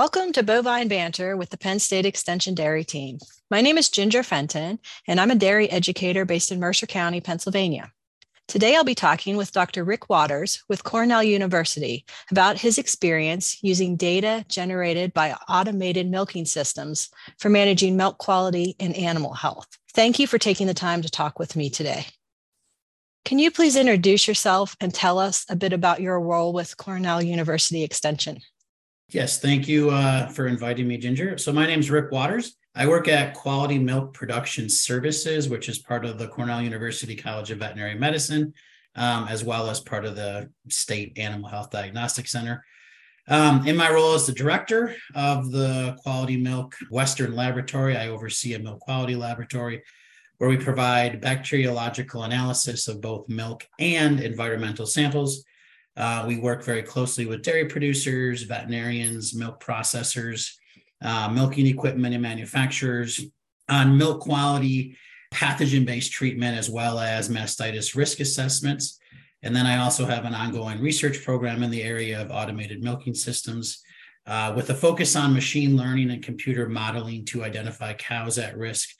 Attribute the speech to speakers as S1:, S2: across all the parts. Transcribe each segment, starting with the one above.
S1: Welcome to Bovine Banter with the Penn State Extension Dairy Team. My name is Ginger Fenton, and I'm a dairy educator based in Mercer County, Pennsylvania. Today, I'll be talking with Dr. Rick Watters with Cornell University about his experience using data generated by automated milking systems for managing milk quality and animal health. Thank you for taking the time to talk with me today. Can you please introduce yourself and tell us a bit about your role with Cornell University Extension?
S2: Yes, thank you uh, for inviting me, Ginger. So, my name is Rick Watters. I work at Quality Milk Production Services, which is part of the Cornell University College of Veterinary Medicine, um, as well as part of the State Animal Health Diagnostic Center. Um, in my role as the director of the Quality Milk Western Laboratory, I oversee a milk quality laboratory where we provide bacteriological analysis of both milk and environmental samples uh, we work very closely with dairy producers, veterinarians, milk processors, uh, milking equipment and manufacturers on milk quality, pathogen based treatment, as well as mastitis risk assessments. And then I also have an ongoing research program in the area of automated milking systems uh, with a focus on machine learning and computer modeling to identify cows at risk,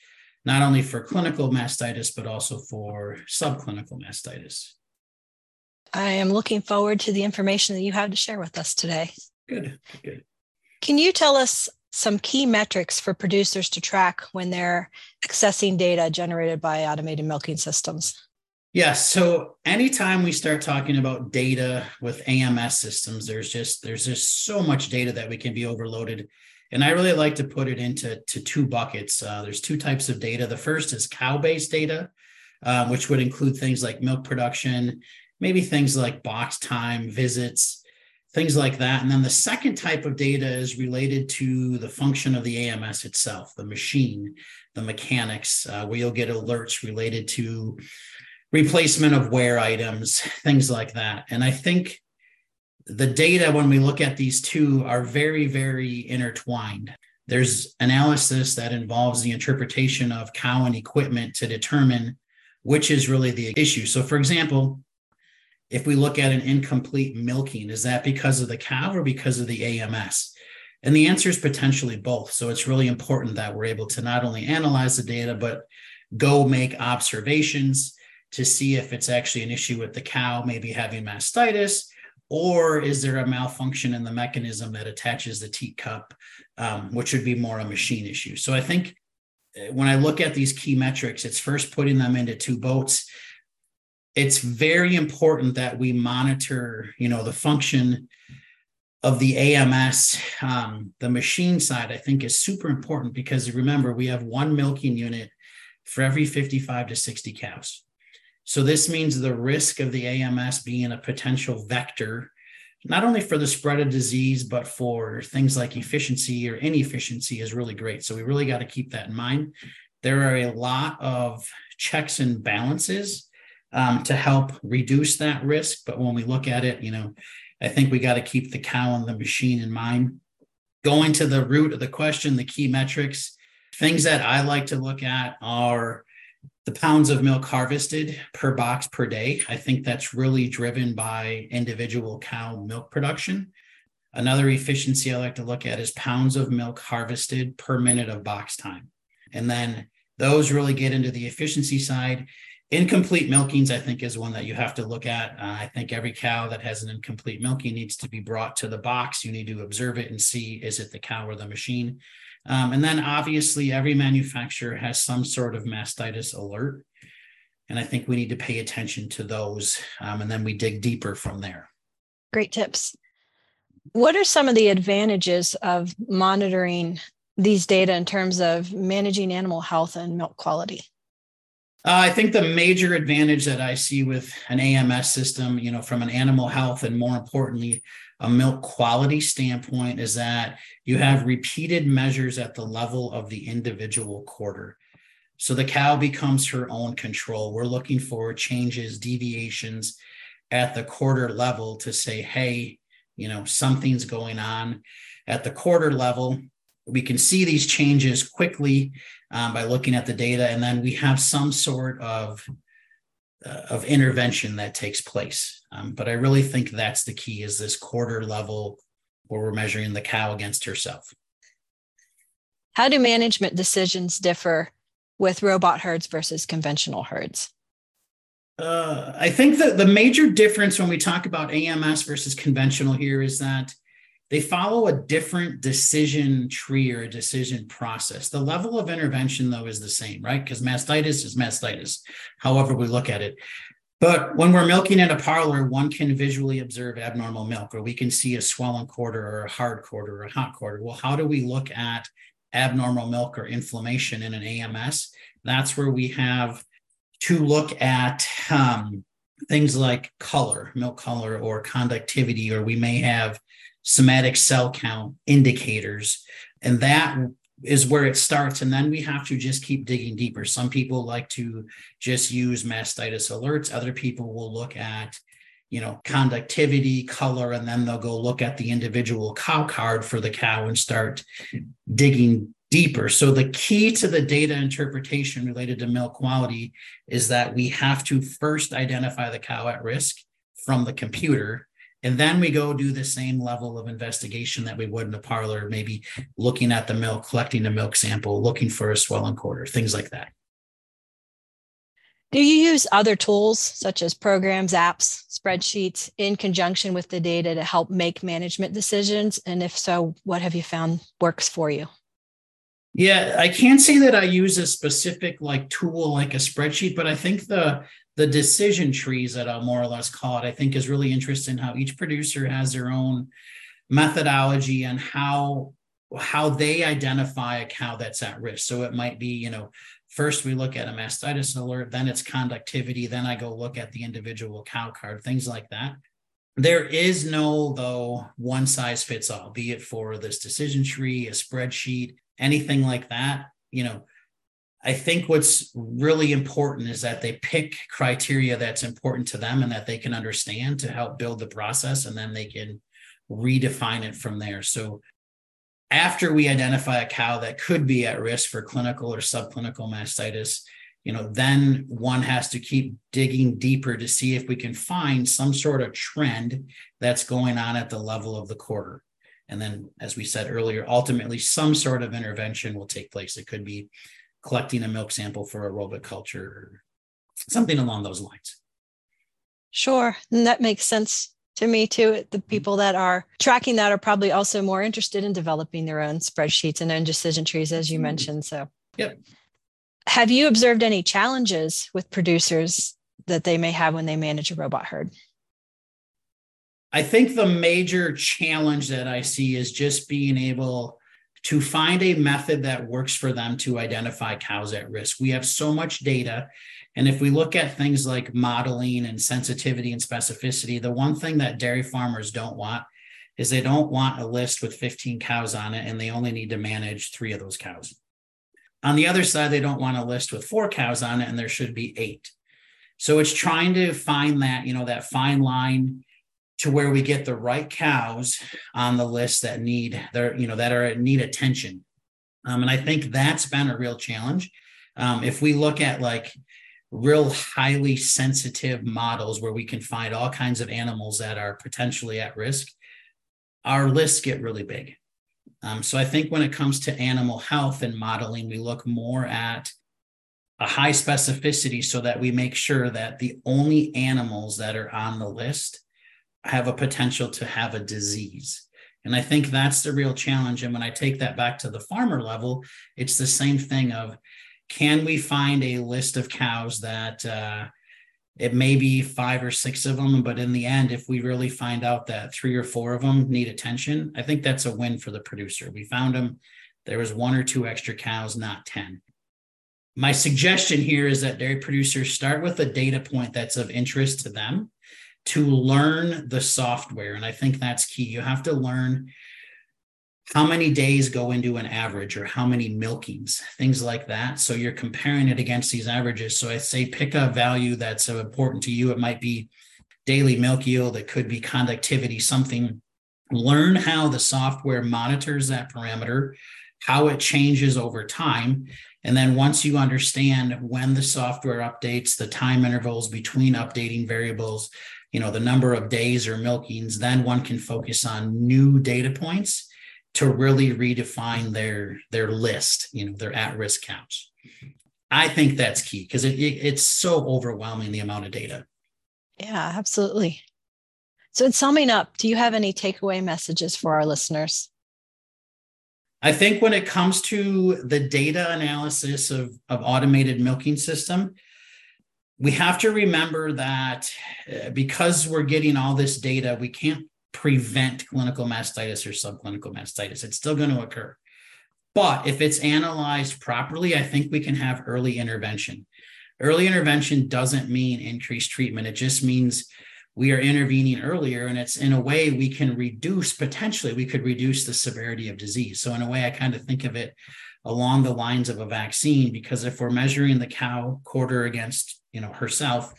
S2: not only for clinical mastitis, but also for subclinical mastitis.
S1: I am looking forward to the information that you have to share with us today.
S2: Good, good.
S1: Can you tell us some key metrics for producers to track when they're accessing data generated by automated milking systems?
S2: Yes. So anytime we start talking about data with AMS systems, there's just there's just so much data that we can be overloaded. And I really like to put it into to two buckets. Uh, there's two types of data. The first is cow-based data, um, which would include things like milk production, maybe things like box time, visits, things like that. And then the second type of data is related to the function of the AMS itself, the machine, the mechanics, uh, where you'll get alerts related to replacement of wear items, things like that. And I think the data, when we look at these two, are very, very intertwined. There's analysis that involves the interpretation of cow and equipment to determine which is really the issue. So, for example, if we look at an incomplete milking, is that because of the cow or because of the AMS? And the answer is potentially both. So it's really important that we're able to not only analyze the data, but go make observations to see if it's actually an issue with the cow, maybe having mastitis, or is there a malfunction in the mechanism that attaches the teat cup, um, which would be more a machine issue. So I think uh, when I look at these key metrics, it's first putting them into two boats it's very important that we monitor, you know, the function of the AMS, um, the machine side, I think is super important because remember, we have one milking unit for every 55 to 60 cows. So this means the risk of the AMS being a potential vector, not only for the spread of disease, but for things like efficiency or inefficiency is really great. So we really got to keep that in mind. There are a lot of checks and balances um, to help reduce that risk. But when we look at it, you know, I think we got to keep the cow and the machine in mind. Going to the root of the question, the key metrics, things that I like to look at are the pounds of milk harvested per box per day. I think that's really driven by individual cow milk production. Another efficiency I like to look at is pounds of milk harvested per minute of box time. And then those really get into the efficiency side. Incomplete milkings, I think, is one that you have to look at. Uh, I think every cow that has an incomplete milking needs to be brought to the box. You need to observe it and see is it the cow or the machine. Um, and then obviously, every manufacturer has some sort of mastitis alert. And I think we need to pay attention to those. Um, and then we dig deeper from there.
S1: Great tips. What are some of the advantages of monitoring these data in terms of managing animal health and milk quality?
S2: Uh, I think the major advantage that I see with an AMS system, you know, from an animal health and more importantly, a milk quality standpoint, is that you have repeated measures at the level of the individual quarter. So the cow becomes her own control. We're looking for changes, deviations at the quarter level to say, hey, you know, something's going on at the quarter level. We can see these changes quickly um, by looking at the data, and then we have some sort of uh, of intervention that takes place. Um, but I really think that's the key: is this quarter level where we're measuring the cow against herself.
S1: How do management decisions differ with robot herds versus conventional herds?
S2: Uh, I think that the major difference when we talk about AMS versus conventional here is that they follow a different decision tree or a decision process. The level of intervention, though, is the same, right? Because mastitis is mastitis, however we look at it. But when we're milking in a parlor, one can visually observe abnormal milk, or we can see a swollen quarter or a hard quarter or a hot quarter. Well, how do we look at abnormal milk or inflammation in an AMS? That's where we have to look at um, things like color, milk color, or conductivity, or we may have somatic cell count indicators. And that is where it starts. And then we have to just keep digging deeper. Some people like to just use mastitis alerts. Other people will look at, you know, conductivity, color, and then they'll go look at the individual cow card for the cow and start digging deeper. So the key to the data interpretation related to milk quality is that we have to first identify the cow at risk from the computer and then we go do the same level of investigation that we would in the parlor, maybe looking at the milk, collecting a milk sample, looking for a swelling quarter, things like that.
S1: Do you use other tools such as programs, apps, spreadsheets in conjunction with the data to help make management decisions? And if so, what have you found works for you?
S2: Yeah, I can't say that I use a specific like tool like a spreadsheet, but I think the the decision trees that I'll more or less call it, I think is really interesting how each producer has their own methodology and how how they identify a cow that's at risk. So it might be, you know, first we look at a mastitis alert, then it's conductivity, then I go look at the individual cow card, things like that. There is no, though, one size fits all, be it for this decision tree, a spreadsheet, anything like that. You know, I think what's really important is that they pick criteria that's important to them and that they can understand to help build the process, and then they can redefine it from there. So, after we identify a cow that could be at risk for clinical or subclinical mastitis, you know, then one has to keep digging deeper to see if we can find some sort of trend that's going on at the level of the quarter. And then, as we said earlier, ultimately some sort of intervention will take place. It could be collecting a milk sample for aerobic culture or something along those lines.
S1: Sure. And that makes sense to me too. The mm-hmm. people that are tracking that are probably also more interested in developing their own spreadsheets and own decision trees, as you mm-hmm. mentioned. So,
S2: yep.
S1: Have you observed any challenges with producers that they may have when they manage a robot herd?
S2: I think the major challenge that I see is just being able to find a method that works for them to identify cows at risk. We have so much data. And if we look at things like modeling and sensitivity and specificity, the one thing that dairy farmers don't want is they don't want a list with 15 cows on it and they only need to manage three of those cows. On the other side, they don't want a list with four cows on it and there should be eight. So it's trying to find that, you know, that fine line to where we get the right cows on the list that need their you know that are need attention. Um, and i think that's been a real challenge. Um, if we look at like real highly sensitive models where we can find all kinds of animals that are potentially at risk our lists get really big. Um, so i think when it comes to animal health and modeling we look more at a high specificity so that we make sure that the only animals that are on the list have a potential to have a disease. And I think that's the real challenge. And when I take that back to the farmer level, it's the same thing of can we find a list of cows that uh, it may be five or six of them, but in the end, if we really find out that three or four of them need attention, I think that's a win for the producer. We found them, there was one or two extra cows, not 10. My suggestion here is that dairy producers start with a data point that's of interest to them to learn the software. And I think that's key. You have to learn how many days go into an average or how many milkings, things like that. So you're comparing it against these averages. So I say pick a value that's important to you. It might be daily milk yield, it could be conductivity, something. Learn how the software monitors that parameter, how it changes over time. And then once you understand when the software updates, the time intervals between updating variables, you know the number of days or milkings then one can focus on new data points to really redefine their their list you know their at-risk counts. I think that's key because it, it, it's so overwhelming the amount of data.
S1: Yeah absolutely. So in summing up do you have any takeaway messages for our listeners?
S2: I think when it comes to the data analysis of, of automated milking system we have to remember that uh, because we're getting all this data, we can't prevent clinical mastitis or subclinical mastitis. It's still going to occur. But if it's analyzed properly, I think we can have early intervention. Early intervention doesn't mean increased treatment, it just means we are intervening earlier. And it's in a way we can reduce, potentially, we could reduce the severity of disease. So, in a way, I kind of think of it along the lines of a vaccine because if we're measuring the cow quarter against you know herself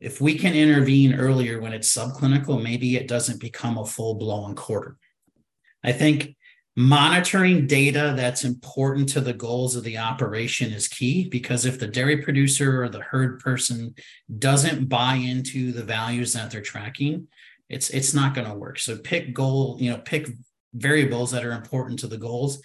S2: if we can intervene earlier when it's subclinical maybe it doesn't become a full-blown quarter. I think monitoring data that's important to the goals of the operation is key because if the dairy producer or the herd person doesn't buy into the values that they're tracking it's it's not going to work. So pick goal you know pick variables that are important to the goals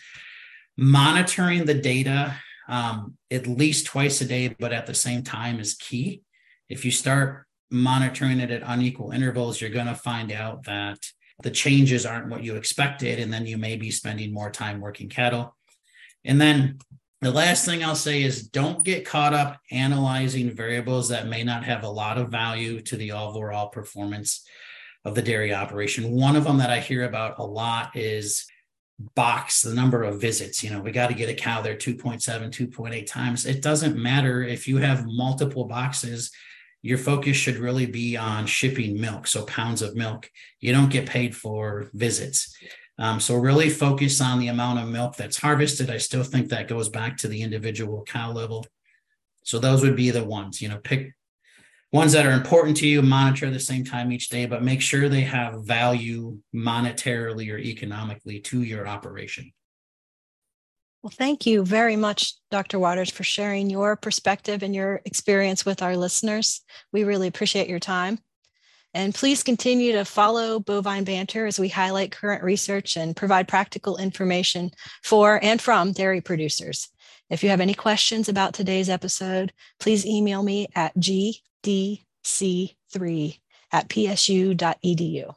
S2: monitoring the data um, at least twice a day, but at the same time is key. If you start monitoring it at unequal intervals, you're going to find out that the changes aren't what you expected. And then you may be spending more time working cattle. And then the last thing I'll say is don't get caught up analyzing variables that may not have a lot of value to the overall performance of the dairy operation. One of them that I hear about a lot is box the number of visits you know we got to get a cow there 2.7 2.8 times. It doesn't matter if you have multiple boxes your focus should really be on shipping milk so pounds of milk. You don't get paid for visits. Um, so really focus on the amount of milk that's harvested. I still think that goes back to the individual cow level. So those would be the ones you know pick ones that are important to you monitor at the same time each day but make sure they have value monetarily or economically to your operation.
S1: Well thank you very much dr watters for sharing your perspective and your experience with our listeners. We really appreciate your time. And please continue to follow Bovine Banter as we highlight current research and provide practical information for and from dairy producers. If you have any questions about today's episode, please email me at g dc3 at psu.edu.